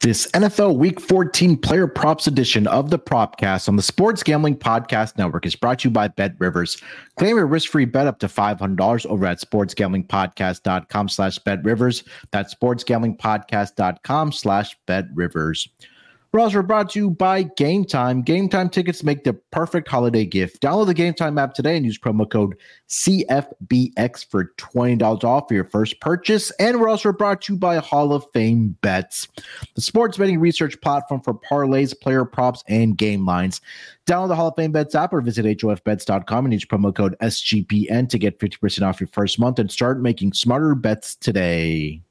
This NFL Week 14 Player Props edition of the Propcast on the Sports Gambling Podcast Network is brought to you by Bet Rivers. Claim your risk-free bet up to $500 over at sportsgamblingpodcast.com slash betrivers. That's sportsgamblingpodcast.com slash betrivers. We're brought to you by Game Time. Game Time tickets make the perfect holiday gift. Download the Game Time app today and use promo code CFBX for $20 off your first purchase. And we're also brought to you by Hall of Fame Bets, the sports betting research platform for parlays, player props, and game lines. Download the Hall of Fame Bets app or visit HOFBets.com and use promo code SGPN to get 50% off your first month and start making smarter bets today.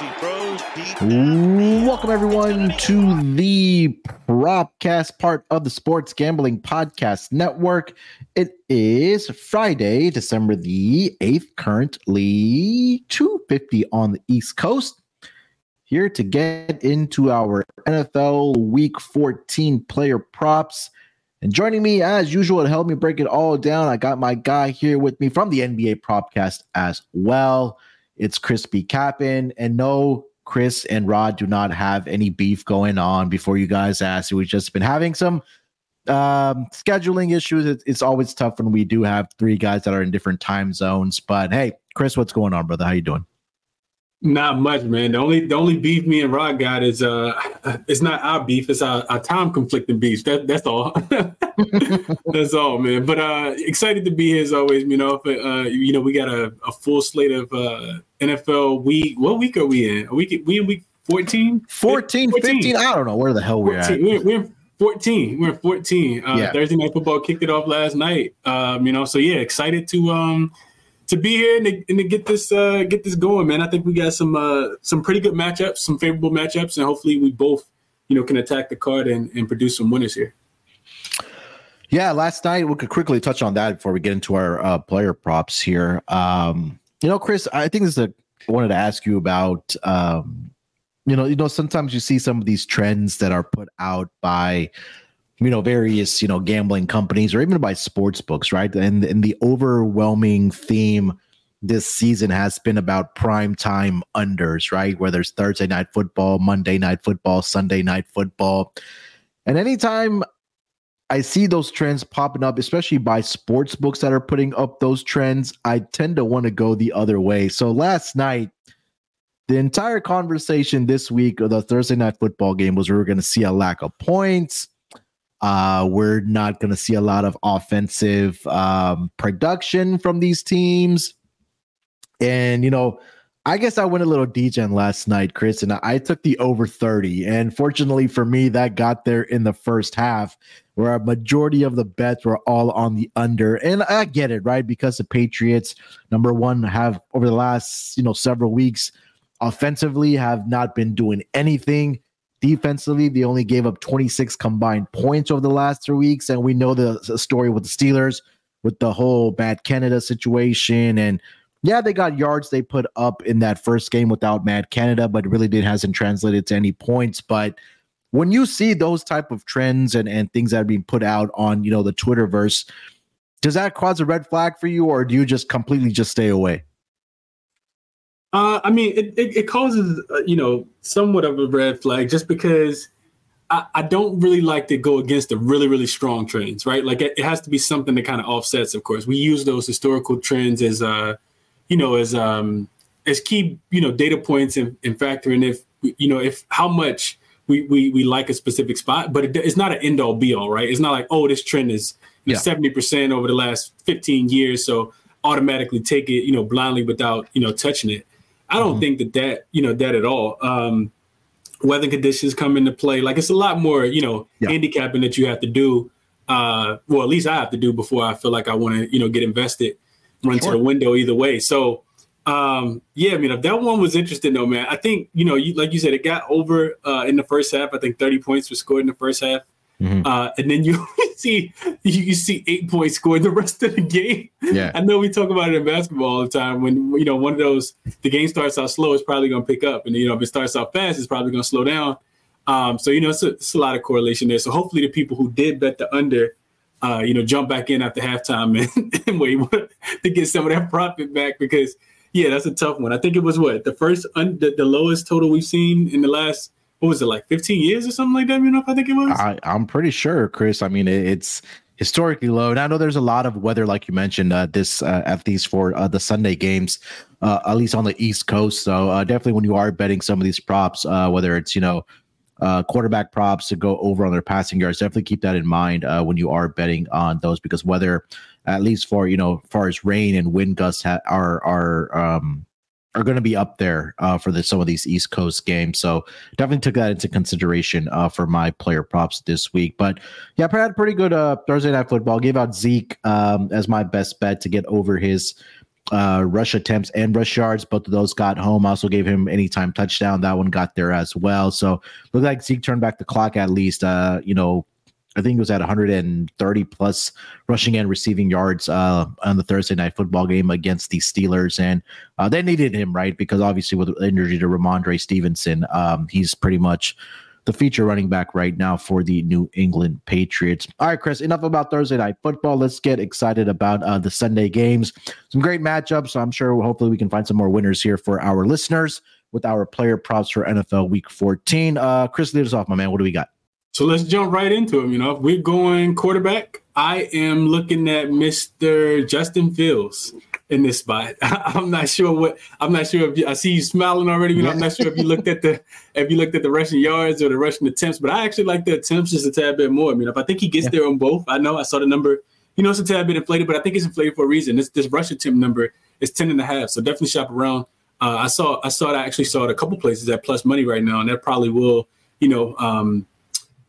Welcome everyone to the Propcast part of the Sports Gambling Podcast Network. It is Friday, December the 8th, currently 250 on the East Coast. Here to get into our NFL Week 14 player props. And joining me as usual to help me break it all down, I got my guy here with me from the NBA Propcast as well. It's Chris B. Cappin. And no, Chris and Rod do not have any beef going on before you guys ask. We've just been having some um, scheduling issues. It, it's always tough when we do have three guys that are in different time zones. But hey, Chris, what's going on, brother? How you doing? Not much, man. The only the only beef me and Rod got is uh it's not our beef, it's our, our time conflicting beef. That that's all. that's all, man. But uh excited to be here as always, you know. If, uh you know, we got a, a full slate of uh NFL week. What week are we in? Are we we in week 14? 14, 15, I don't know where the hell we're 14. at. We're, we're 14. We're 14. Uh, Yeah. Thursday night football kicked it off last night. Um, you know, so yeah, excited to um to be here and to, and to get this uh get this going, man. I think we got some uh some pretty good matchups, some favorable matchups, and hopefully we both, you know, can attack the card and, and produce some winners here. Yeah, last night we could quickly touch on that before we get into our uh, player props here. Um, you know, Chris, I think this is a I wanted to ask you about. Um, you know, you know, sometimes you see some of these trends that are put out by, you know, various you know gambling companies or even by sports books, right? And and the overwhelming theme this season has been about prime time unders, right? Whether it's Thursday night football, Monday night football, Sunday night football. And anytime I see those trends popping up, especially by sports books that are putting up those trends. I tend to want to go the other way. So last night, the entire conversation this week of the Thursday night football game was we were going to see a lack of points. Uh, we're not going to see a lot of offensive um, production from these teams. And, you know, I guess I went a little degen last night, Chris, and I took the over 30. And fortunately for me, that got there in the first half, where a majority of the bets were all on the under. And I get it, right? Because the Patriots, number one, have over the last, you know, several weeks offensively have not been doing anything. Defensively, they only gave up 26 combined points over the last three weeks. And we know the, story with the Steelers with the whole Matt Canada situation and yeah, they got yards they put up in that first game without Matt Canada, but really did hasn't translated to any points. But when you see those type of trends and, and things that are being put out on you know the Twitterverse, does that cause a red flag for you, or do you just completely just stay away? Uh, I mean, it, it, it causes, uh, you know, somewhat of a red flag just because I, I don't really like to go against the really, really strong trends, right? Like it, it has to be something that kind of offsets, of course. We use those historical trends as, uh, you know, as, um, as key, you know, data points and, and factoring if, you know, if how much we, we, we like a specific spot, but it, it's not an end all be all, right? It's not like, oh, this trend is you know, Yeah. 70% over the last 15 years. So automatically take it, you know, blindly without, you know, touching it. I don't Mhm. think that that you know that at all. Um, weather conditions come into play. Like it's a lot more you know Yeah. handicapping that you have to do. Uh, well, at least I have to do before I feel like I want to you know get invested, run Sure. to the window either way. So um, yeah, I mean if that one was interesting though, man. I think you know you like you said it got over uh, in the first half. I think thirty points were scored in the first half. Mhm. Uh, and then you see you, you see eight points scored the rest of the game. Yeah. I know we talk about it in basketball all the time. When you know one of those, the game starts out slow, it's probably going to pick up, and you know if it starts out fast, it's probably going to slow down. Um, so you know it's a, it's a lot of correlation there. So hopefully the people who did bet the under uh, you know, jump back in after halftime and, and wait to get some of that profit back because yeah, that's a tough one. I think it was what the first un- the, the lowest total we've seen in the last what was it like 15 years or something like that? You know, I think it was. I, I'm pretty sure, Chris. I mean, it, it's historically low. And I know there's a lot of weather, like you mentioned, uh, this uh, at these for uh, the Sunday games, uh, at least on the East Coast. So uh, definitely, when you are betting some of these props, uh, whether it's you know quarterback props to go over on their passing yards, definitely keep that in mind when you are betting on those because weather, at least for you know, far as rain and wind gusts ha- are are um, are going to be up there uh, for the, some of these East Coast games. So definitely took that into consideration uh, for my player props this week. But yeah, I had a pretty good uh, Thursday night football. Gave out Zeke um, as my best bet to get over his uh, rush attempts and rush yards. Both of those got home. Also gave him anytime touchdown. That one got there as well. So looked like Zeke turned back the clock at least. Uh, you know, I think it was at 130 plus rushing and receiving yards uh, on the Thursday night football game against the Steelers, and uh, they needed him right because obviously with injury to Rhamondre Stevenson, um, he's pretty much the feature running back right now for the New England Patriots. All right, Chris, enough about Thursday night football. Let's get excited about uh, the Sunday games. Some great matchups. So I'm sure hopefully we can find some more winners here for our listeners with our player props for NFL Week 14. Uh, Chris, lead us off, my man. What do we got? So let's jump right into him. You know, if we're going quarterback, I am looking at Mr. Justin Fields in this spot. I'm not sure what I'm not sure if you, I see you smiling already. You know, I'm not sure if you looked at the if you looked at the rushing yards or the rushing attempts, but I actually like the attempts just a tad bit more. I mean, if I think he gets yeah. there on both, I know I saw the number. You know, it's a tad bit inflated, but I think it's inflated for a reason. This this rush attempt number is 10 and a half. So definitely shop around. Uh, I saw I saw it I actually saw it a couple places at plus money right now, and that probably will, you know, um,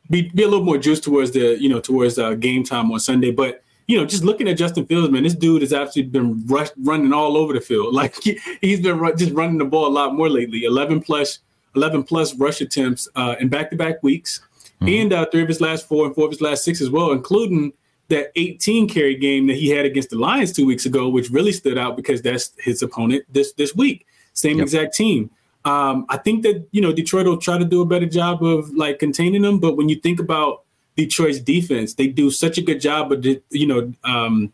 be, be a little more juiced towards the you know towards uh, game time on Sunday. But you know, just looking at Justin Fields, man, this dude has actually been rushed, running all over the field. Like he, has been just running the ball a lot more lately. Eleven plus, eleven plus rush attempts uh, in back to back weeks, mm-hmm. and uh, three of his last four and four of his last six as well, including that 18 carry game that he had against the Lions two weeks ago, which really stood out because that's his opponent this this week. Same yep. exact team. Um, I think that you know Detroit will try to do a better job of like containing them, but when you think about Detroit's defense, they do such a good job of you know um,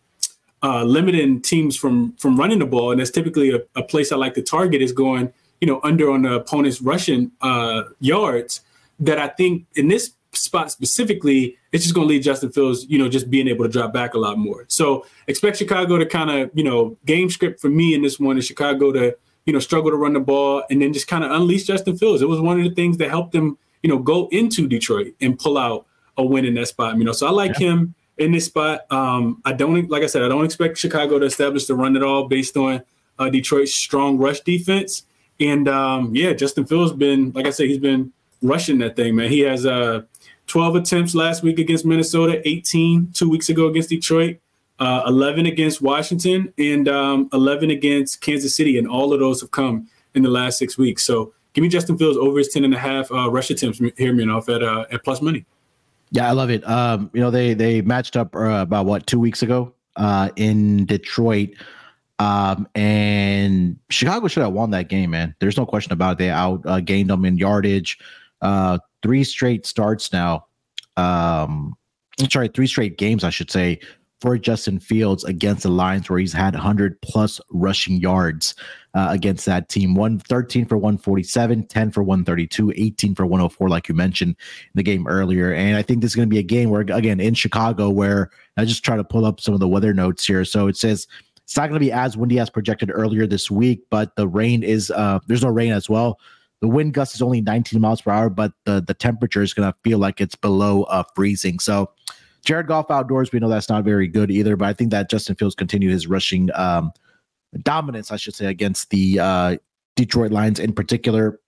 uh, limiting teams from from running the ball, and that's typically a, a, place I like to target is going you know under on the opponent's rushing uh, yards. That I think in this spot specifically, it's just going to lead Justin Fields, you know, just being able to drop back a lot more. So expect Chicago to kind of, you know, game script for me in this one is Chicago to you know, struggle to run the ball and then just kind of unleash Justin Fields. It was one of the things that helped him, you know, go into Detroit and pull out a win in that spot. You know, so I like yeah. him in this spot. Um, I don't, like I said, I don't expect Chicago to establish the run at all based on uh, Detroit's strong rush defense. And um, yeah, Justin Fields been, like I said, he's been rushing that thing, man. He has uh, 12 attempts last week against Minnesota, 18 two weeks ago against Detroit uh, 11 against Washington, and um, 11 against Kansas City. And all of those have come in the last six weeks. So give me Justin Fields over his 10 and a half uh, rush attempts here, me off at, uh, at plus money. Yeah, I love it. Um, you know, they they matched up uh, about what two weeks ago uh, in Detroit, um, and Chicago should have won that game. Man, there's no question about it. They out uh, gained them in yardage. Uh, three straight starts now. Um, sorry, three straight games, I should say, for Justin Fields against the Lions, where he's had 100 plus rushing yards uh, against that team. 113 for 147, 10 for 132, 18 for 104, like you mentioned in the game earlier. And I think this is going to be a game where, again, in Chicago, where I just try to pull up some of the weather notes here. So it says it's not going to be as windy as projected earlier this week, but the rain is, uh, there's no rain as well. The wind gust is only 19 miles per hour, but the, the temperature is going to feel like it's below uh, freezing. So, Jared Goff outdoors, we know that's not very good either, but I think that Justin Fields continue his rushing um, dominance, I should say, against the uh, Detroit Lions in particular.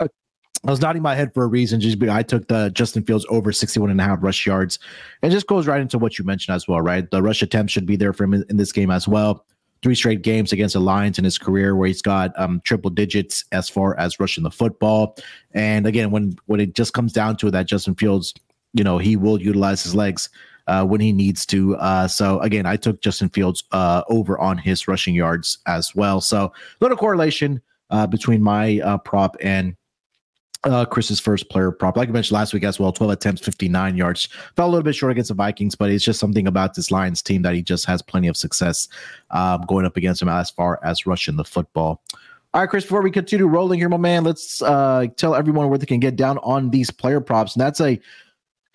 I was nodding my head for a reason. Just I took the Justin Fields over 61 and a half rush yards. And just goes right into what you mentioned as well, right? The rush attempt should be there for him in, in this game as well. Three straight games against the Lions in his career where he's got um, triple digits as far as rushing the football. And again, when when it just comes down to it, that Justin Fields you know he will utilize his legs uh, when he needs to. Uh, so again, I took Justin Fields uh, over on his rushing yards as well. So little correlation uh, between my uh, prop and uh, Chris's first player prop. Like I mentioned last week as well, 12 attempts, 59 yards. Fell a little bit short against the Vikings, but it's just something about this Lions team that he just has plenty of success um, going up against them as far as rushing the football. All right, Chris, before we continue rolling here, my man, let's uh, tell everyone where they can get down on these player props. And that's a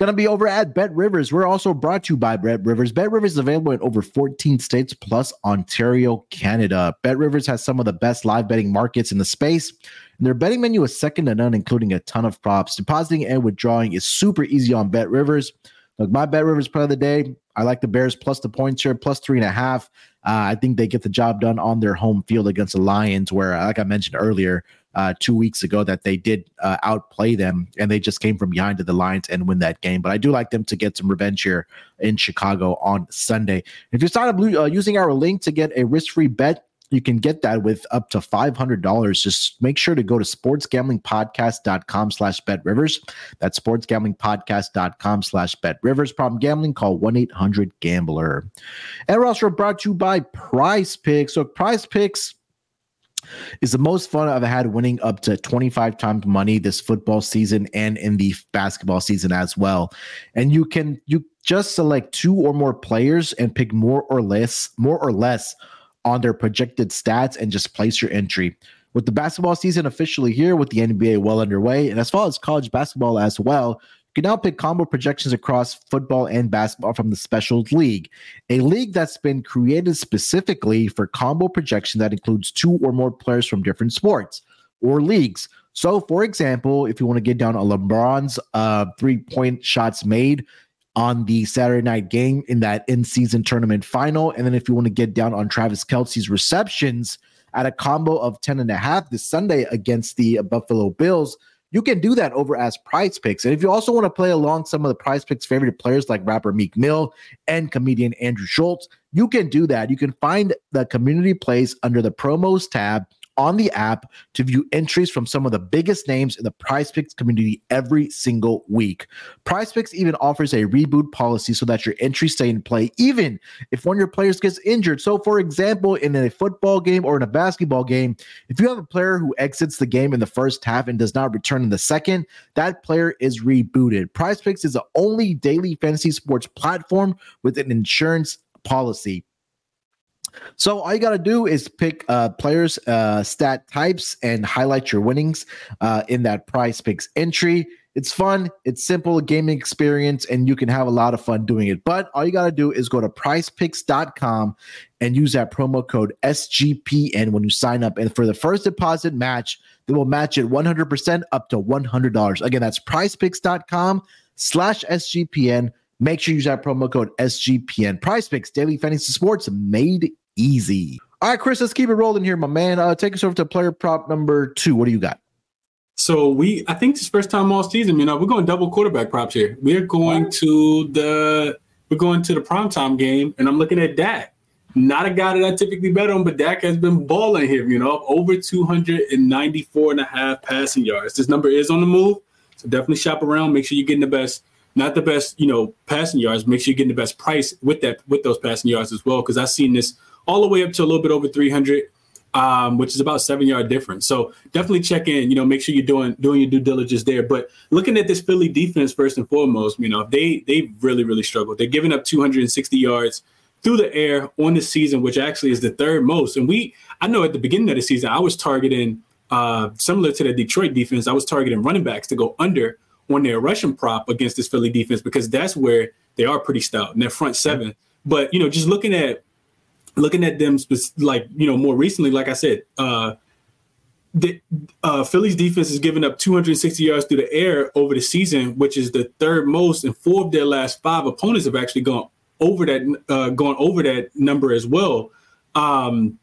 to be over at Bet Rivers. We're also brought to you by Bet Rivers. Bet Rivers is available in over 14 states plus Ontario, Canada. Bet Rivers has some of the best live betting markets in the space. And their betting menu is second to none, including a ton of props. Depositing and withdrawing is super easy on Bet Rivers. Look, my Bet Rivers play of the day. I like the Bears plus the points here, plus three and a half. Uh, I think they get the job done on their home field against the Lions, where, like I mentioned earlier, uh, two weeks ago that they did uh, outplay them and they just came from behind to the Lions and win that game. But I do like them to get some revenge here in Chicago on Sunday. If you sign up uh, using our link to get a risk free bet, you can get that with up to $500. Just make sure to go to sportsgamblingpodcast.com slash bet rivers. That's sportsgamblingpodcast.com slash bet rivers. Problem gambling, call 1-800-GAMBLER. And we're also brought to you by Prize Picks. So Prize Picks is the most fun I've had winning up to 25 times money this football season and in the basketball season as well. And you can you just select two or more players and pick more or less more or less on their projected stats and just place your entry. With the basketball season officially here, with the NBA well underway, and as far as college basketball as well, you can now pick combo projections across football and basketball from the Specials League, a league that's been created specifically for combo projection that includes two or more players from different sports or leagues. So, for example, if you want to get down a LeBron's uh, three point shots made on the Saturday night game in that in season tournament final, and then if you want to get down on Travis Kelce's receptions at a combo of 10 and a half this Sunday against the Buffalo Bills you can do that over as prize picks. And if you also want to play along some of the prize picks favorite players like rapper Meek Mill and comedian Andrew Schulz, you can do that. You can find the community plays under the promos tab on the app to view entries from some of the biggest names in the Prize Picks community every single week. Prize Picks even offers a reboot policy so that your entries stay in play even if one of your players gets injured. So, for example, in a football game or in a basketball game, if you have a player who exits the game in the first half and does not return in the second, that player is rebooted. Prize Picks is the only daily fantasy sports platform with an insurance policy. So all you got to do is pick uh, players, uh, stat types, and highlight your winnings uh, in that Prize Picks entry. It's fun, it's simple, a gaming experience, and you can have a lot of fun doing it. But all you got to do is go to prizepicks.com and use that promo code SGPN when you sign up. And for the first deposit match, they will match it 100% up to $100. Again, that's prizepicks.com slash SGPN. Make sure you use that promo code SGPN. Prize Picks, daily fantasy sports made easy. All right, Chris, let's keep it rolling here, my man. Uh, take us over to player prop number two. What do you got? So we, I think this first time all season, you know, we're going double quarterback props here. We're going to the, we're going to the primetime game, and I'm looking at Dak. Not a guy that I typically bet on, but Dak has been balling here, you know, over 294 and a half passing yards. This number is on the move, so definitely shop around. Make sure you're getting the best not the best, you know, passing yards. Make sure you're getting the best price with that with those passing yards as well. Because I've seen this all the way up to a little bit over 300, um, which is about seven yard difference. So definitely check in. You know, make sure you're doing doing your due diligence there. But looking at this Philly defense first and foremost, you know, they they really really struggled. They're giving up 260 yards through the air on the season, which actually is the third most. And we, I know at the beginning of the season, I was targeting uh, similar to the Detroit defense. I was targeting running backs to go under on their rushing prop against this Philly defense because that's where they are pretty stout in their front seven. But you know, just looking at looking at them, like you know, more recently, like I said, uh, the uh, Philly's defense has given up 260 yards through the air over the season, which is the third most, and four of their last five opponents have actually gone over that, uh, gone over that number as well. Um,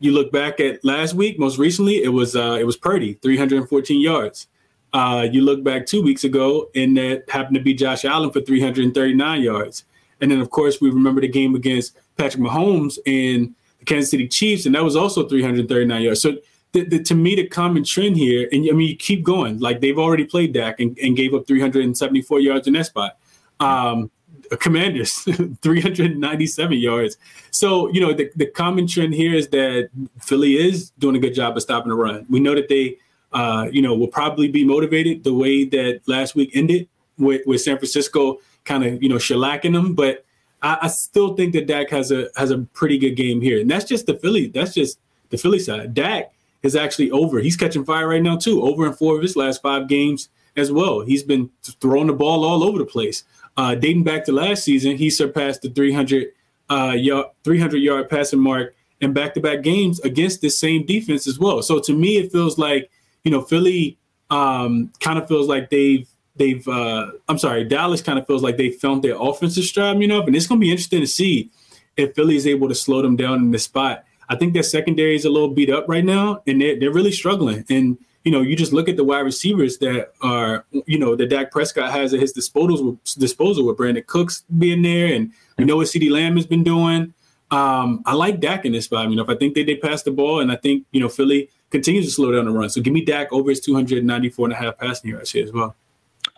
you look back at last week, most recently, it was uh, it was Purdy, 314 yards. Uh, you look back two weeks ago, and that happened to be Josh Allen for 339 yards. And then, of course, we remember the game against Patrick Mahomes and the Kansas City Chiefs, and that was also 339 yards. So, the, the, to me, the common trend here, and I mean, you keep going. Like they've already played Dak and, and gave up 374 yards in that spot. Um, Commanders, 397 yards. So, you know, the, the common trend here is that Philly is doing a good job of stopping the run. We know that they uh, you know, will probably be motivated the way that last week ended with, with San Francisco kind of, you know, shellacking them. But I, I, still think that Dak has a has a pretty good game here. And that's just the Philly, that's just the Philly side. Dak is actually over. He's catching fire right now, too, over in four of his last five games as well. He's been throwing the ball all over the place. Uh, dating back to last season, he surpassed the 300 uh, yard 300 yard passing mark in back to back games against this same defense as well. So to me, it feels like you know Philly um, kind of feels like they've they've uh, I'm sorry, Dallas kind of feels like they found their offensive stride, you know, and it's to be interesting to see if Philly is able to slow them down in this spot. I think their secondary is a little beat up right now, and they're they're really struggling. And you know, you just look at the wide receivers that are, you know, that Dak Prescott has at his disposal disposal with Brandin Cooks being there, and we know what CeeDee Lamb has been doing. Um, I like Dak in this spot. You know, if I think they they pass the ball, and I think you know Philly continues to slow down the run. So give me Dak over his 294 and a half passing yards here as well.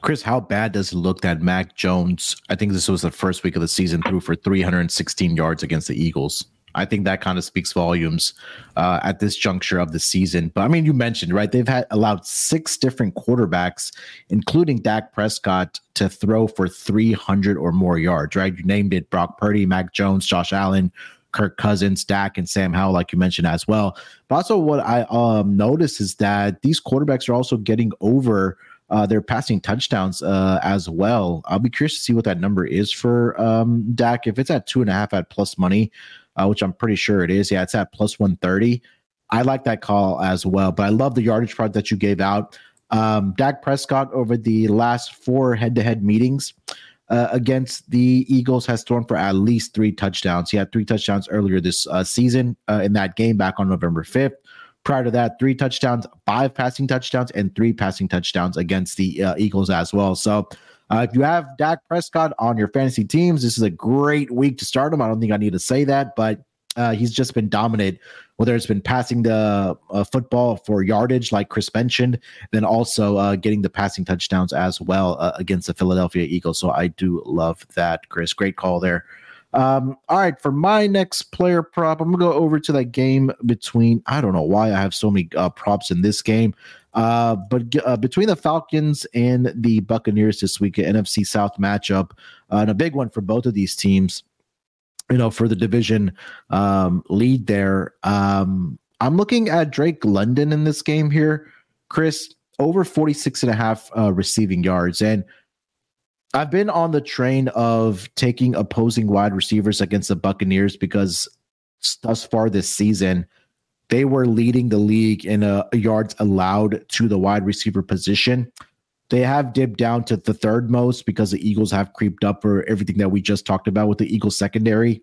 Chris, how bad does it look that Mac Jones, I think this was the first week of the season, threw for 316 yards against the Eagles? I think that kind of speaks volumes uh, at this juncture of the season. But I mean, you mentioned, right? They've had allowed six different quarterbacks, including Dak Prescott, to throw for 300 or more yards, right? You named it Brock Purdy, Mac Jones, Josh Allen, Kirk Cousins, Dak, and Sam Howell, like you mentioned as well. But also, what I um, noticed is that these quarterbacks are also getting over uh, their passing touchdowns uh, as well. I'll be curious to see what that number is for um, Dak. If it's at two and a half at plus money, uh, which I'm pretty sure it is, yeah, it's at plus 130. I like that call as well. But I love the yardage part that you gave out. Um, Dak Prescott over the last four head to head meetings uh, against the Eagles has thrown for at least three touchdowns. He had three touchdowns earlier this uh, season uh, in that game back on November 5th. Prior to that, three touchdowns, five passing touchdowns, and three passing touchdowns against the uh, Eagles as well. So, uh, if you have Dak Prescott on your fantasy teams, this is a great week to start him. I don't think I need to say that, but uh, he's just been dominant, whether it's been passing the uh, football for yardage, like Chris mentioned, then also uh, getting the passing touchdowns as well uh, against the Philadelphia Eagles. So I do love that, Chris. Great call there. Um, all right, for my next player prop, I'm gonna go over to that game between. I don't know why I have so many uh, props in this game, uh, but uh, between the Falcons and the Buccaneers this week, an NFC South matchup, uh, and a big one for both of these teams you know, for the division um, lead there. Um, I'm looking at Drake London in this game here, Chris, over 46 and a half uh, receiving yards. And I've been on the train of taking opposing wide receivers against the Buccaneers because thus far this season, they were leading the league in a, a yards allowed to the wide receiver position. They have dipped down to the third most because the Eagles have creeped up for everything that we just talked about with the Eagles secondary.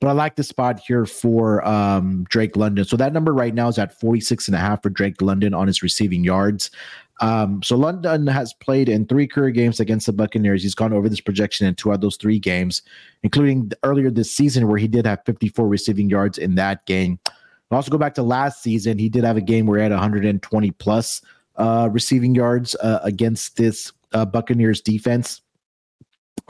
But I like the spot here for um, Drake London. So that number right now is at 46 and a half for Drake London on his receiving yards. Um, so London has played in three career games against the Buccaneers. He's gone over this projection in two of those three games, including earlier this season where he did have 54 receiving yards in that game. also go back to last season. He did have a game where he had 120 plus uh, receiving yards uh, against this uh, Buccaneers defense.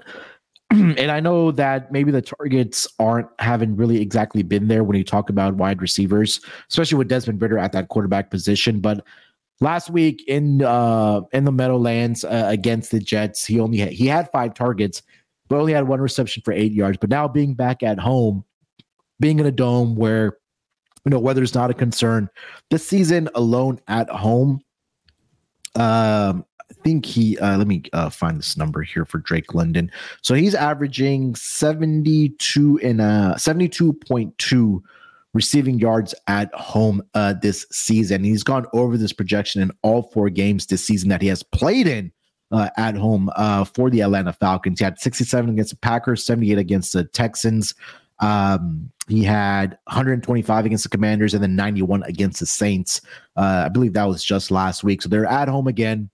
and I know that maybe the targets aren't haven't really exactly been there when you talk about wide receivers, especially with Desmond Ridder at that quarterback position. But last week in uh in the Meadowlands uh, against the Jets, he only had, he had five targets, but only had one reception for eight yards. But now being back at home, being in a dome where you know weather's not a concern, this season alone at home um, I think he. Uh, let me uh, find this number here for Drake London. So he's averaging seventy-two and uh seventy-two point two receiving yards at home uh, this season. He's gone over this projection in all four games this season that he has played in uh, at home uh, for the Atlanta Falcons. He had 67 against the Packers, 78 against the Texans. Um, he had 125 against the Commanders and then 91 against the Saints. Uh, I believe that was just last week. So they're at home again.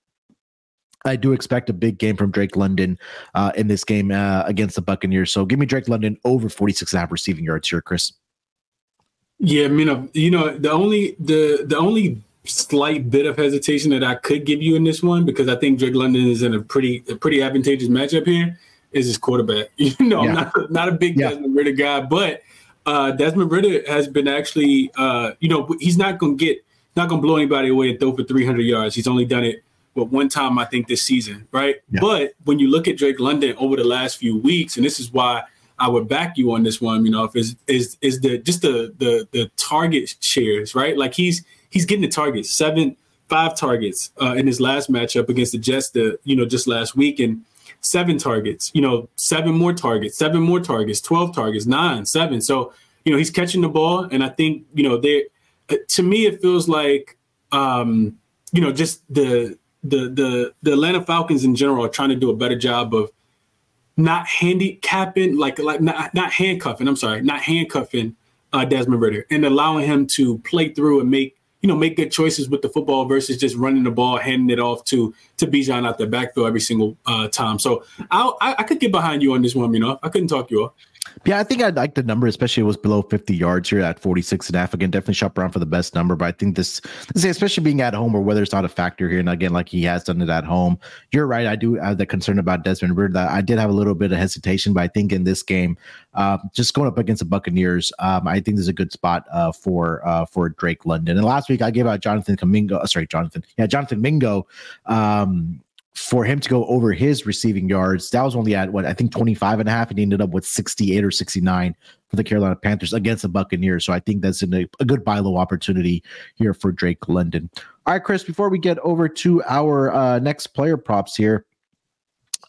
I do expect a big game from Drake London uh, in this game uh, against the Buccaneers. So give me Drake London over 46 and a half receiving yards here, Chris. Yeah, I mean, you know, the only the the only slight bit of hesitation that I could give you in this one because I think Drake London is in a pretty a pretty advantageous matchup here is his quarterback. You know, yeah. I'm not not a big yeah. Desmond Ridder guy, but uh, Desmond Ridder has been actually, uh, you know, he's not going to get not gonna blow anybody away and throw for 300 yards. He's only done it but one time I think this season, right? Yeah. But when you look at Drake London over the last few weeks, and this is why I would back you on this one, you know, if is is is the just the the the target shares, right? Like he's he's getting the targets, seven, five targets uh, in his last matchup against the Jets, the you know, just last week, and seven targets, you know, seven more targets, seven more targets, 12 targets, nine, seven. So, you know, he's catching the ball. And I think, you know, they uh, to me it feels like um, you know, just the the the the Atlanta Falcons in general are trying to do a better job of not handicapping, like like not, not handcuffing. I'm sorry, not handcuffing uh, Desmond Ridder and allowing him to play through and make you know make good choices with the football versus just running the ball, handing it off to to Bijan out the backfield every single uh, time. So I, I could get behind you on this one. You know, I couldn't talk you off. Yeah, I think I like the number, especially it was below 50 yards here at 46 and a half. Again, definitely shop around for the best number. But I think this, especially being at home or whether it's not a factor here. And again, like he has done it at home. You're right. I do have the concern about Desmond. That I did have a little bit of hesitation, but I think in this game, uh, just going up against the Buccaneers, um, I think there's a good spot uh, for uh, for Drake London. And last week I gave out Jonathan Kamingo. Uh, sorry, Jonathan. Yeah, Jonathan Mingo. Um, for him to go over his receiving yards, that was only at what I think 25 and a half, and he ended up with 68 or 69 for the Carolina Panthers against the Buccaneers. So I think that's a, a good buy low opportunity here for Drake London. All right, Chris, before we get over to our uh, next player props here,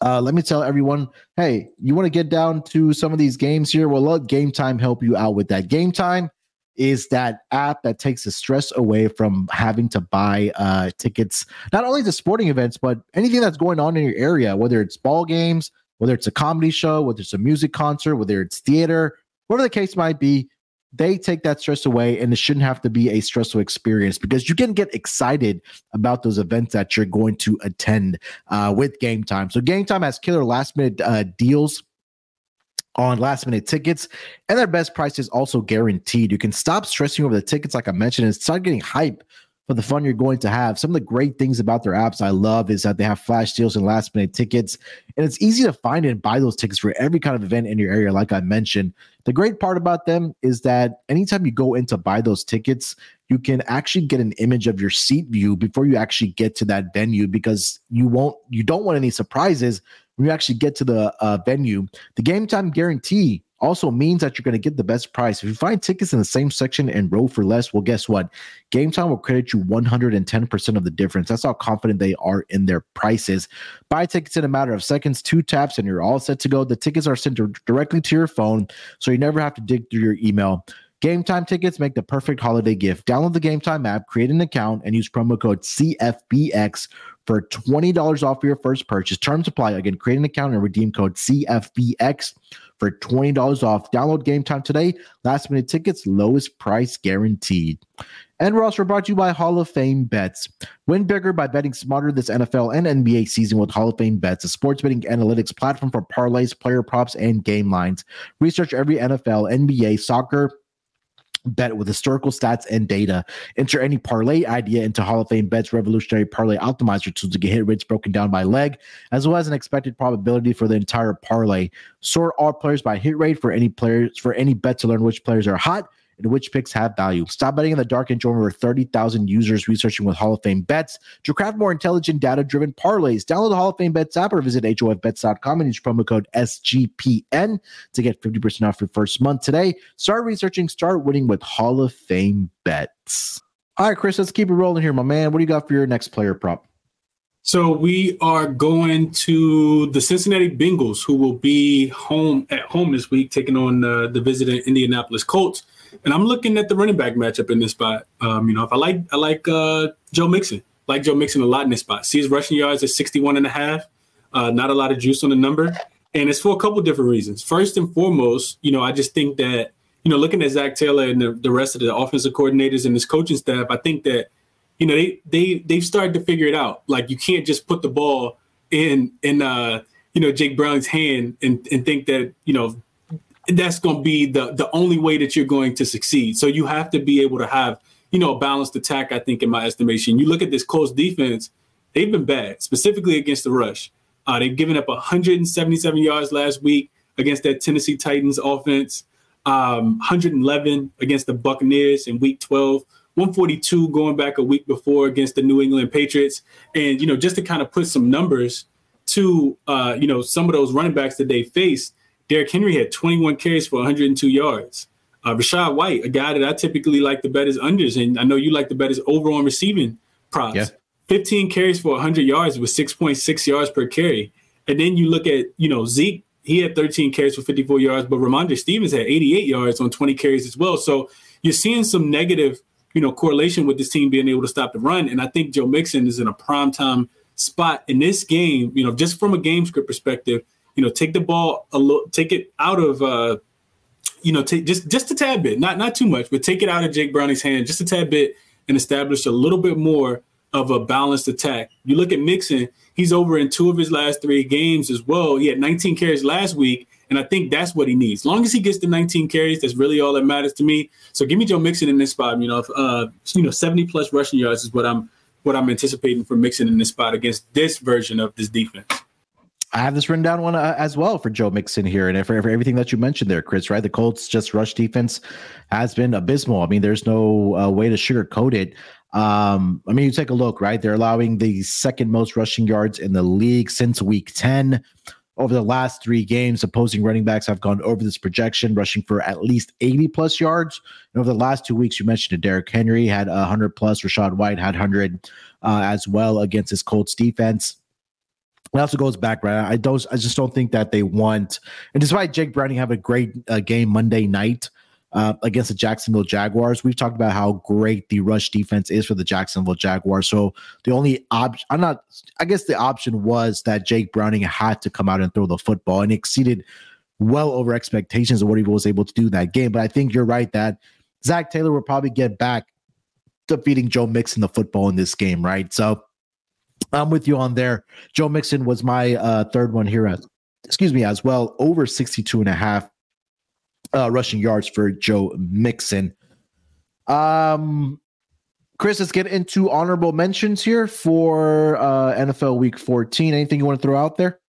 uh, let me tell everyone hey, you want to get down to some of these games here? Well, let Game Time help you out with that. Game Time is that app that takes the stress away from having to buy uh, tickets, not only to sporting events, but anything that's going on in your area, whether it's ball games, whether it's a comedy show, whether it's a music concert, whether it's theater, whatever the case might be. They take that stress away, and it shouldn't have to be a stressful experience because you can get excited about those events that you're going to attend uh, with Game Time. So, Game Time has killer last minute uh, deals on last minute tickets, and their best price is also guaranteed. You can stop stressing over the tickets, like I mentioned, and start getting hype for the fun you're going to have. Some of the great things about their apps I love is that they have flash deals and last minute tickets, and it's easy to find and buy those tickets for every kind of event in your area, like I mentioned. The great part about them is that anytime you go in to buy those tickets, you can actually get an image of your seat view before you actually get to that venue because you won't you don't want any surprises when you actually get to the uh, venue. The game time guarantee also means that you're going to get the best price. If you find tickets in the same section and row for less, well, guess what? Game Time will credit you 110% of the difference. That's how confident they are in their prices. Buy tickets in a matter of seconds, two taps, and you're all set to go. The tickets are sent directly to your phone, so you never have to dig through your email. Game Time tickets make the perfect holiday gift. Download the Game Time app, create an account, and use promo code CFBX for $20 off your first purchase. Terms apply. Again, create an account and redeem code CFBX for $20 off. Download Game Time today. Last minute tickets, lowest price guaranteed. And we're also brought to you by Hall of Fame Bets. Win bigger by betting smarter this NFL and NBA season with Hall of Fame Bets, a sports betting analytics platform for parlays, player props, and game lines. Research every NFL, NBA, soccer, bet with historical stats and data. Enter any parlay idea into Hall of Fame Bet's revolutionary parlay optimizer tool to get hit rates broken down by leg, as well as an expected probability for the entire parlay. Sort all players by hit rate for any players for any bet to learn which players are hot and which picks have value. Stop betting in the dark and join over 30,000 users researching with Hall of Fame bets to craft more intelligent, data driven parlays. Download the Hall of Fame bets app or visit HOFBets.com and use promo code SGPN to get 50% off your first month today. Start researching, start winning with Hall of Fame bets. All right, Chris, let's keep it rolling here, my man. What do you got for your next player prop? So we are going to the Cincinnati Bengals, who will be home at home this week, taking on uh, the visiting Indianapolis Colts. And I'm looking at the running back matchup in this spot. Um, you know, if I like I like uh, Joe Mixon, like Joe Mixon a lot in this spot. See his rushing yards at 61 and a half. Uh, not a lot of juice on the number. And it's for a couple different reasons. First and foremost, you know, I just think that, you know, looking at Zac Taylor and the, the rest of the offensive coordinators and this coaching staff, I think that, you know, they they they've started to figure it out. Like you can't just put the ball in in uh, you know, Jake Brown's hand and, and think that, you know, that's going to be the the only way that you're going to succeed. So you have to be able to have you know a balanced attack. I think, in my estimation, you look at this Colts defense; they've been bad, specifically against the rush. Uh, they've given up 177 yards last week against that Tennessee Titans offense. Um, 111 against the Buccaneers in Week 12, 142 going back a week before against the New England Patriots. And, you know, just to kind of put some numbers to, uh, you know, some of those running backs that they faced, Derrick Henry had 21 carries for 102 yards. Uh, Rachaad White, a guy that I typically like to bet his unders, and I know you like to bet his over on receiving props. Yeah. 15 carries for 100 yards with 6.6 yards per carry. And then you look at, you know, Zeke, he had 13 carries for 54 yards, but Rhamondre Stevens had 88 yards on 20 carries as well. So you're seeing some negative, you know, correlation with this team being able to stop the run. And I think Joe Mixon is in a prime time spot in this game, you know, just from a game script perspective, you know, take the ball a little, take it out of, uh, you know, take just just a tad bit, not not too much, but take it out of Jake Browning's hand just a tad bit and establish a little bit more of a balanced attack. You look at Mixon, he's over in two of his last three games as well. He had 19 carries last week, and I think that's what he needs. As long as he gets the 19 carries, that's really all that matters to me. So give me Joe Mixon in this spot. You know, if, uh, you know, 70 plus rushing yards is what I'm what I'm anticipating for Mixon in this spot against this version of this defense. I have this written down one uh, as well for Joe Mixon here, and for, for, everything that you mentioned there, Chris. Right, the Colts just rush defense has been abysmal. I mean, there's no uh, way to sugarcoat it. Um, I mean, you take a look, right? They're allowing the second most rushing yards in the league since week 10. Over the last three games, opposing running backs have gone over this projection, rushing for at least 80 plus yards. And over the last two weeks, you mentioned it, Derrick Henry had 100 plus, Rachaad White had 100 uh, as well against his Colts defense. It also goes back, right? I don't, I just don't think that they want, and despite Jake Browning have a great uh, game Monday night, uh, against the Jacksonville Jaguars. We've talked about how great the rush defense is for the Jacksonville Jaguars. So the only option, I'm not, I guess the option was that Jake Browning had to come out and throw the football and exceeded well over expectations of what he was able to do that game. But I think you're right that Zac Taylor will probably get back defeating Joe Mixon in the football in this game, right? So I'm with you on there. Joe Mixon was my uh, third one here as excuse me as well over 62 and a half uh, rushing yards for Joe Mixon. Um, Chris, let's get into honorable mentions here for uh, NFL Week 14. Anything you want to throw out there?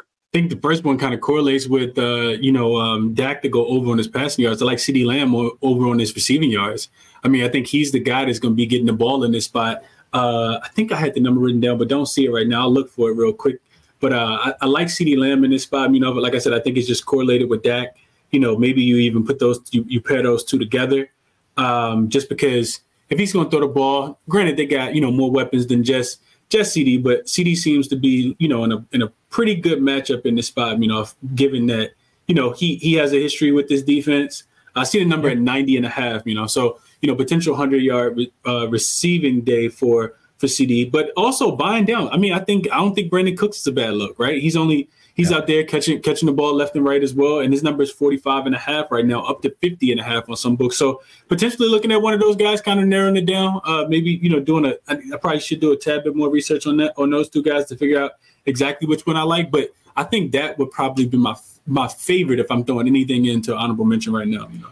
I think the first one kind of correlates with uh, you know um, Dak to go over on his passing yards. I like CeeDee Lamb over on his receiving yards. I mean, I think he's the guy that's going to be getting the ball in this spot. Uh, I think I had the number written down, but don't see it right now. I'll look for it real quick. But uh, I, I, like CeeDee Lamb in this spot. You know, but like I said, I think it's just correlated with Dak you know, maybe you even put those, you, you pair those two together, um, just because if he's going to throw the ball, granted they got you know more weapons than just just CeeDee, but CeeDee seems to be you know in a in a pretty good matchup in this spot. You know, given that you know he he has a history with this defense. I see the number at 90 and a half. You know, so you know potential hundred yard uh, receiving day for for CeeDee, but also buying down. I mean, I think I don't think Brandin Cooks is a bad look, right? He's only He's yeah. out there catching catching the ball left and right as well. And his number is 45 and a half right now, up to 50 and a half on some books. So potentially looking at one of those guys, kind of narrowing it down. Uh, maybe, you know, doing a I, I probably should do a tad bit more research on that on those two guys to figure out exactly which one I like. But I think that would probably be my my favorite if I'm throwing anything into honorable mention right now. You know?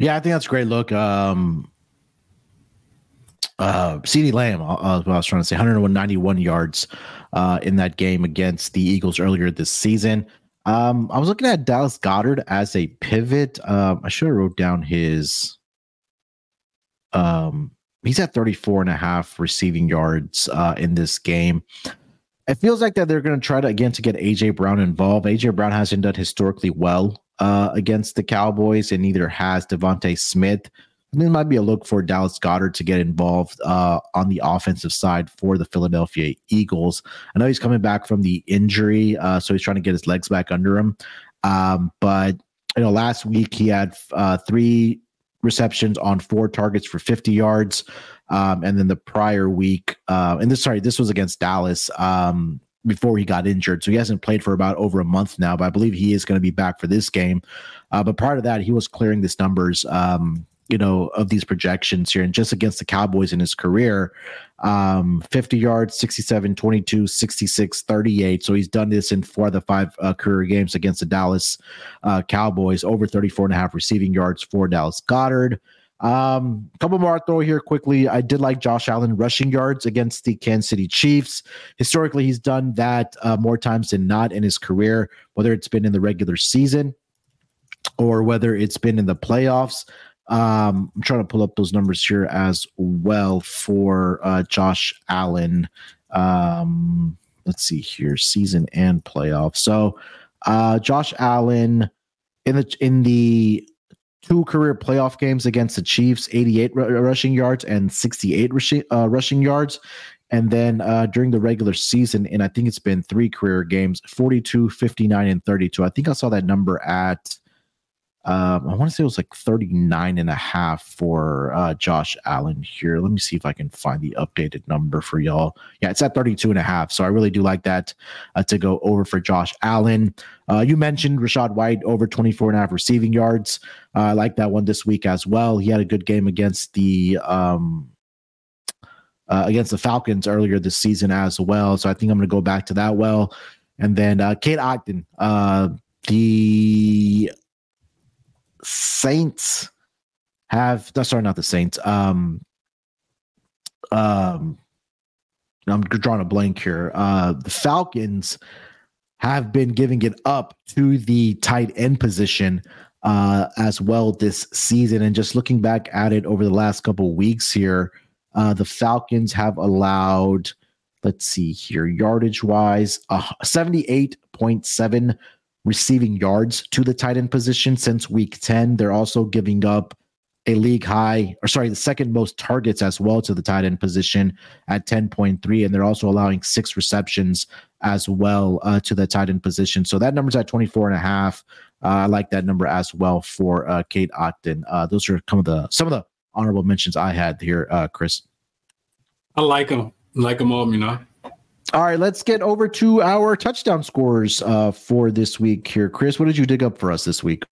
Yeah, I think that's a great look. Um, uh, CeeDee Lamb, uh, uh, what I was trying to say, 191 yards uh, in that game against the Eagles earlier this season. Um, I was looking at Dallas Goedert as a pivot. Um, I should have wrote down his. Um, he's at 34 and a half receiving yards uh, in this game. It feels like that they're going to try to again to get AJ Brown involved. AJ Brown hasn't done historically well uh, against the Cowboys, and neither has DeVonta Smith. And this might be a look for Dallas Goedert to get involved uh, on the offensive side for the Philadelphia Eagles. I know he's coming back from the injury, uh, so he's trying to get his legs back under him. Um, but you know, last week he had uh, three receptions on four targets for 50 yards, um, and then the prior week, uh, and this sorry, this was against Dallas. Um, before he got injured. So he hasn't played for about over a month now, but I believe he is going to be back for this game. Uh, but prior to that, he was clearing these numbers um, you know, of these projections here. And just against the Cowboys in his career, um, 50 yards, 67, 22, 66, 38. So he's done this in four of the five uh, career games against the Dallas uh, Cowboys, over 34 and a half receiving yards for Dallas Goedert. Um, couple more I'll throw here quickly. I did like Josh Allen rushing yards against the Kansas City Chiefs. Historically, he's done that uh, more times than not in his career, whether it's been in the regular season or whether it's been in the playoffs. Um, I'm trying to pull up those numbers here as well for uh, Josh Allen. Um, let's see here, season and playoff. So, uh, Josh Allen in the in the two career playoff games against the Chiefs, 88 r- rushing yards and 68 rushing, uh, rushing yards. And then uh, during the regular season, and I think it's been three career games 42, 59, and 32. I think I saw that number at um, I want to say it was like 39 and a half for uh, Josh Allen here. Let me see if I can find the updated number for y'all. Yeah, it's at 32 and a half. So I really do like that uh, to go over for Josh Allen. Uh, you mentioned Rachaad White over 24 and a half receiving yards. Uh, I like that one this week as well. He had a good game against the um, uh, against the Falcons earlier this season as well. So I think I'm going to go back to that well. And then uh, Otton, uh, the Saints have no, sorry, not the Saints. Um, um, I'm drawing a blank here. Uh, the Falcons have been giving it up to the tight end position uh, as well this season. And just looking back at it over the last couple weeks here, uh, the Falcons have allowed, let's see here, yardage wise, uh, 78.7 receiving yards to the tight end position since week 10. They're also giving up a league high, or sorry, the second most targets as well to the tight end position at 10.3. And they're also allowing six receptions as well uh, to the tight end position. So that number's at 24 and a half. Uh, I like that number as well for uh, Cade Otton. Uh, those are some of the some of the honorable mentions I had here, uh, Chris. I like them, like them all, you know. All right, let's get over to our touchdown scores uh, for this week here. Chris, what did you dig up for us this week?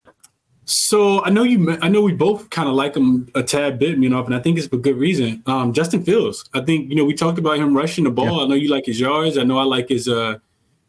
So I know you. I know we both kind of like him a tad bit, you know, and I think it's for good reason. Um, Justin Fields. I think you know we talked about him rushing the ball. Yeah. I know you like his yards. I know I like his, uh,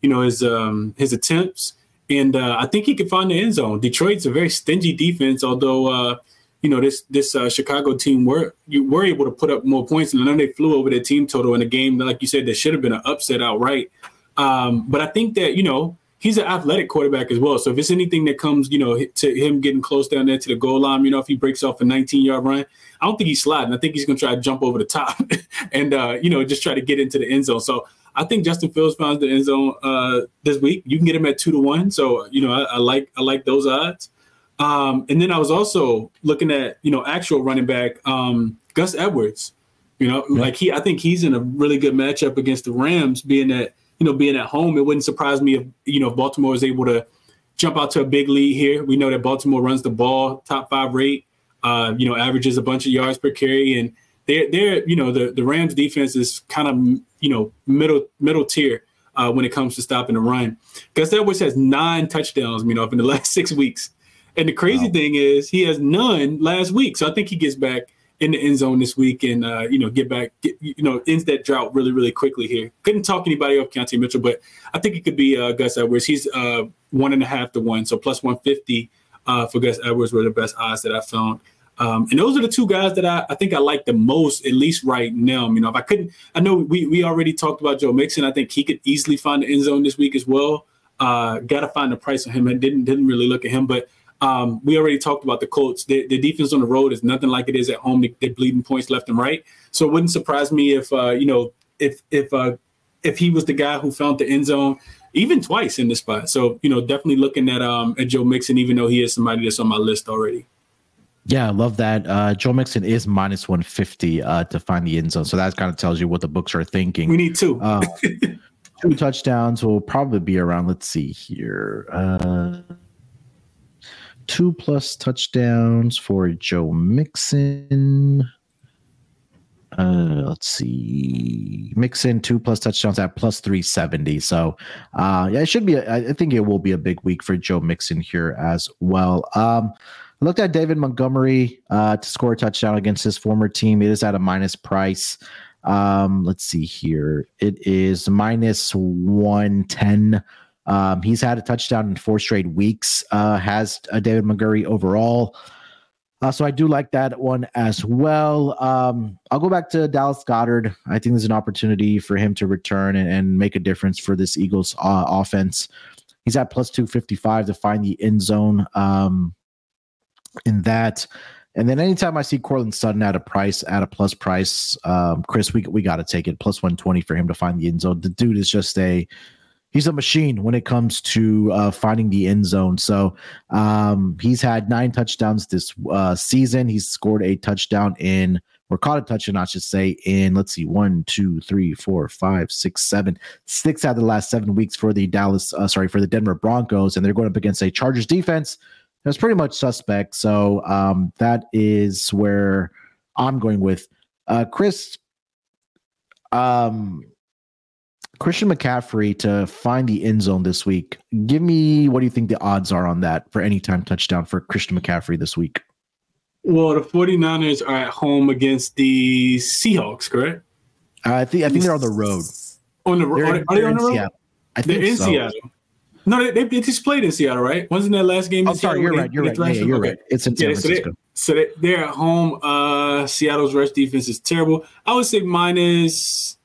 you know, his um, his attempts, and uh, I think he could find the end zone. Detroit's a very stingy defense, although uh, you know this this uh, Chicago team were you were able to put up more points, and then they flew over their team total in a game that, like you said, that should have been an upset outright. Um, but I think that you know he's an athletic quarterback as well. So if it's anything that comes, you know, to him getting close down there to the goal line, you know, if he breaks off a 19 yard run, I don't think he's sliding. I think he's going to try to jump over the top and uh, you know just try to get into the end zone. So I think Justin Fields finds the end zone uh, this week. You can get him at two to one. So you know I, I like I like those odds. Um, and then I was also looking at, you know, actual running back, um, Gus Edwards. You know, yeah. like he, I think he's in a really good matchup against the Rams, being that, you know, being at home. It wouldn't surprise me if, you know, Baltimore is able to jump out to a big lead here. We know that Baltimore runs the ball top five rate, uh, you know, averages a bunch of yards per carry. And they're, they're you know, the, the Rams defense is kind of, you know, middle, middle tier. Uh, when it comes to stopping the run, Gus Edwards has nine touchdowns, you know, in the last six weeks. And the crazy wow. thing is, he has none last week. So I think he gets back in the end zone this week and uh, you know get back, get, you know, ends that drought really, really quickly here. Couldn't talk anybody off Keaton Mitchell, but I think it could be uh, Gus Edwards. He's uh, one and a half to one, so plus one fifty uh, for Gus Edwards were the best odds that I found. Um, and those are the two guys that I, I think I like the most, at least right now. You know, if I couldn't, I know we we already talked about Joe Mixon. I think he could easily find the end zone this week as well. Uh, Got to find the price on him. I didn't didn't really look at him, but um, we already talked about the Colts. The, the, defense on the road is nothing like it is at home. They, are bleeding points left and right. So it wouldn't surprise me if uh, you know if if uh, if he was the guy who found the end zone even twice in this spot. So you know definitely looking at um at Joe Mixon, even though he is somebody that's on my list already. Yeah, I love that. Uh, Joe Mixon is minus 150 uh, to find the end zone. So that kind of tells you what the books are thinking. We need two. uh, two touchdowns will probably be around, let's see here. Uh, two plus touchdowns for Joe Mixon. Uh, let's see. Mixon two plus touchdowns at plus 370. So, uh, yeah, it should be, a, I think it will be a big week for Joe Mixon here as well. Um, I looked at David Montgomery uh, to score a touchdown against his former team. It is at a minus price. Um, let's see here. It is minus 110 um, he's had a touchdown in four straight weeks. Uh, has uh, David Montgomery overall. Uh, so I do like that one as well. Um, I'll go back to Dallas Goedert. I think there's an opportunity for him to return and, and make a difference for this Eagles uh, offense. He's at plus 255 to find the end zone um, in that. And then anytime I see Courtland Sutton at a price, at a plus price, um, Chris, we we got to take it plus 120 for him to find the end zone. The dude is just a he's a machine when it comes to uh, finding the end zone. So um, he's had nine touchdowns this uh, season. He's scored a touchdown in or caught a touchdown, I should say, in let's see, one, two, three, four, five, six, seven, six out of the last seven weeks for the Dallas, uh, sorry, for the Denver Broncos, and they're going up against a Chargers defense that's pretty much suspect. So um, that is where I'm going with uh, Chris. Um, Christian McCaffrey to find the end zone this week. Give me what do you think the odds are on that for anytime touchdown for Christian McCaffrey this week? Well, the 49ers are at home against the Seahawks, correct? Uh, I think I think they're on the road. On the road? Are, are they on the road? Seattle. I think they're in so. Seattle. No, they, they, they just played in Seattle, right? Wasn't that last game? I'm in sorry, you're right. You're right. Yeah, them? you're Okay. right. It's in San Yeah, so, they, Francisco. so they, they're at home. Uh, Seattle's rush defense is terrible. I would say minus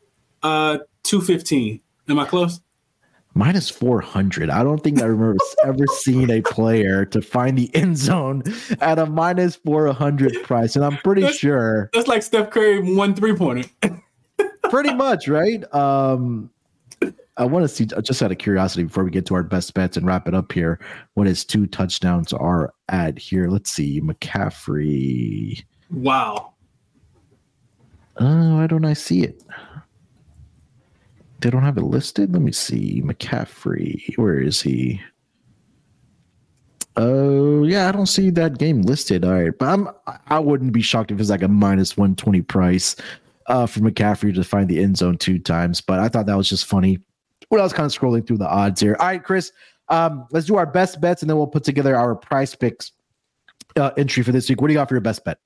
uh, 215. Am I close? Minus 400. I don't think I remember ever seeing a player to find the end zone at a minus 400 price. And I'm pretty That's- sure, That's like Steph Curry one three pointer. pretty much, right? Um, I want to see, just out of curiosity, before we get to our best bets and wrap it up here, what his two touchdowns are at here. Let's see. McCaffrey. wow. Oh, why don't I see it? They don't have it listed. Let me see. McCaffrey. Where is he? Oh, yeah, I don't see that game listed. All right. But I'm I wouldn't be shocked if it's like a minus 120 price uh for McCaffrey to find the end zone two times. But I thought that was just funny. When I was kind of scrolling through the odds here. All right, Chris. Um, let's do our best bets and then we'll put together our PrizePicks uh, entry for this week. What do you got for your best bet?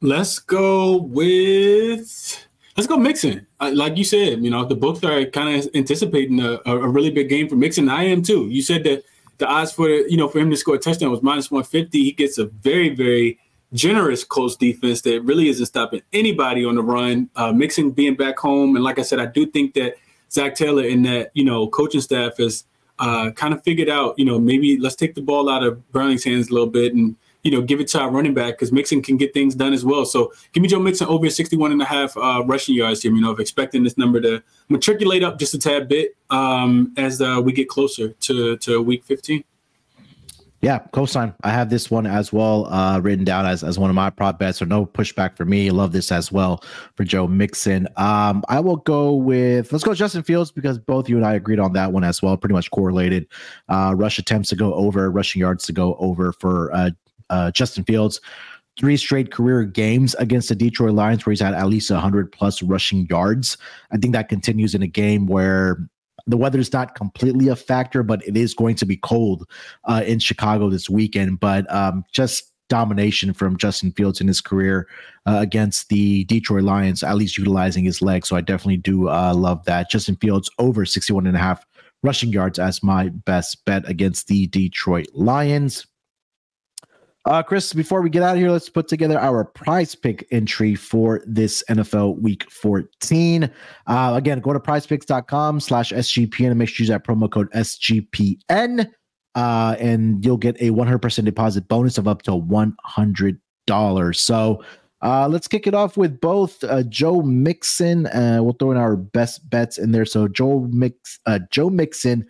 Let's go with let's go Mixon. Like you said, you know the books are kind of anticipating a, a, a really big game for Mixon. I am too. You said that the odds for you know for him to score a touchdown was minus one fifty. He gets a very very generous Colts defense that really isn't stopping anybody on the run. Uh, Mixon being back home, and like I said, I do think that Zac Taylor and that you know coaching staff has uh, kind of figured out. You know maybe let's take the ball out of Browning's hands a little bit and you know, give it to our running back because Mixon can get things done as well. So give me Joe Mixon over 61 and a half uh, rushing yards here, you know, of expecting this number to matriculate up just a tad bit um, as uh, we get closer to, to week 15. Yeah, cosign. I have this one as well, uh, written down as, as one of my prop bets. So no pushback for me. Love this as well for Joe Mixon. Um, I will go with let's go Justin Fields because both you and I agreed on that one as well. Pretty much correlated. Uh, rush attempts to go over, rushing yards to go over for uh, uh, Justin Fields. Three straight career games against the Detroit Lions where he's had at least 100 plus rushing yards. I think that continues in a game where the weather is not completely a factor, but it is going to be cold uh, in Chicago this weekend. But um, just domination from Justin Fields in his career uh, against the Detroit Lions, at least utilizing his legs. So I definitely do uh, love that. Justin Fields over 61 and a half rushing yards as my best bet against the Detroit Lions. Uh, Chris, before we get out of here, let's put together our prize pick entry for this NFL week 14. Uh, again, go to prizepicks.com slash SGPN and make sure you use that promo code SGPN. Uh, and you'll get a 100% deposit bonus of up to $100. So uh, let's kick it off with both uh, Joe Mixon. Uh, we'll throw in our best bets in there. So Joe Mix, uh, Joe Mixon,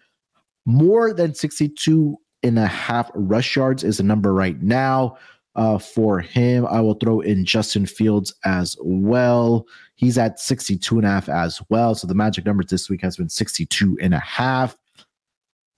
more than 62 and a half rush yards is the number right now. Uh, for him, I will throw in Justin Fields as well. He's at 62 and a half as well. So the magic number this week has been 62 and a half.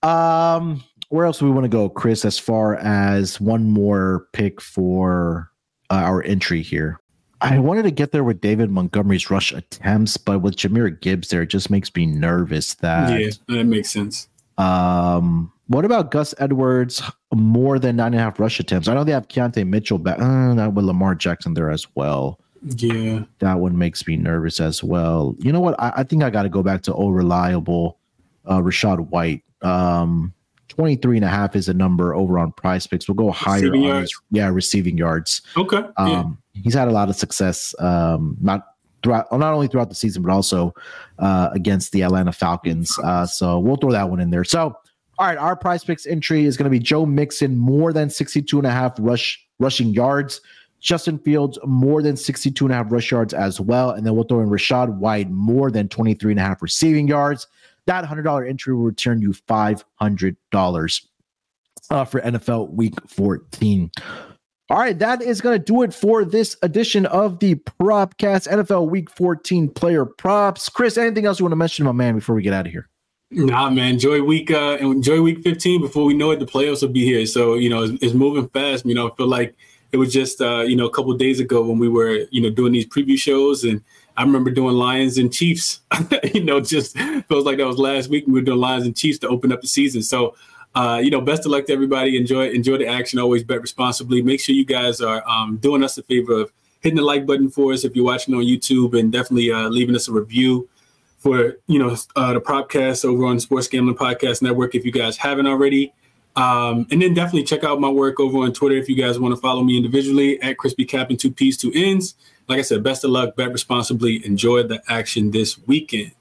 Um, where else do we want to go, Chris, as far as one more pick for uh, our entry here? I wanted to get there with David Montgomery's rush attempts, but with Jahmyr Gibbs there, it just makes me nervous that yeah, that makes sense. um, what about Gus Edwards? More than nine and a half rush attempts. I know they have Keaton Mitchell back. Uh, that with Lamar Jackson there as well. Yeah. That one makes me nervous as well. You know what? I, I think I got to go back to old reliable uh, Rachaad White. Um, 23 and a half is a number over on PrizePicks. We'll go higher on his, yeah, receiving yards. Okay. yeah. Um, he's had a lot of success, um, not throughout, not only throughout the season, but also uh, against the Atlanta Falcons. Uh, so we'll throw that one in there. So, All right, our PrizePicks entry is going to be Joe Mixon, more than 62 and a half rush rushing yards. Justin Fields, more than 62 and a half rush yards as well. And then we'll throw in Rachaad White, more than 23 and a half receiving yards. That $100 entry will return you $500 uh, for NFL Week 14. All right, that is going to do it for this edition of the Propcast NFL Week 14 player props. Chris, anything else you want to mention, my man, before we get out of here? Nah, man. Enjoy week uh enjoy week 15. Before we know it, the playoffs will be here. So, you know, it's, it's moving fast. You know, I feel like it was just uh, you know, a couple days ago when we were, you know, doing these preview shows and I remember doing Lions and Chiefs. you know, just feels like that was last week. We were doing Lions and Chiefs to open up the season. So uh, you know, best of luck to everybody. Enjoy enjoy the action. Always bet responsibly. Make sure you guys are um, doing us a favor of hitting the like button for us if you're watching on YouTube, and definitely uh, leaving us a review for you know uh, the Propcast over on Sports Gambling Podcast Network if you guys haven't already. Um, and then definitely check out my work over on Twitter if you guys want to follow me individually at ChrisBeCappin two P's two ends. Like I said, best of luck, bet responsibly, enjoy the action this weekend.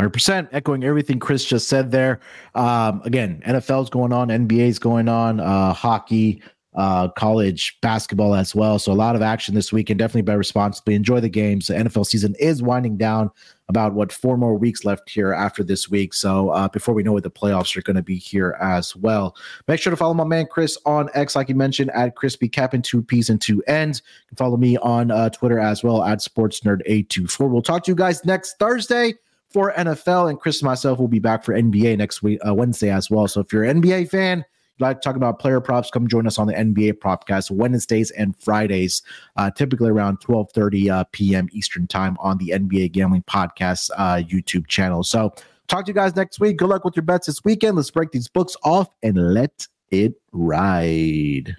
100% echoing everything Chris just said there. Um, again, NFL's going on, NBA's going on, uh, hockey, uh, college basketball as well. So a lot of action this weekend. Definitely bet responsibly. Enjoy the games. The NFL season is winding down. About what four more weeks left here after this week. So uh, before we know it, the playoffs are going to be here as well. Make sure to follow my man Chris on X, like you mentioned, at ChrisBeCappin two P's and two ends. You can follow me on uh, Twitter as well at Sports Nerd 824 We'll talk to you guys next Thursday for NFL, and Chris and myself will be back for NBA next week, uh, Wednesday as well. So if you're an NBA fan, like to talk about player props, come join us on the NBA Propcast Wednesdays and Fridays, uh, typically around 12:30 uh, p.m. Eastern time on the NBA Gambling Podcast uh, YouTube channel. So talk to you guys next week. Good luck with your bets this weekend. Let's break these books off and let it ride.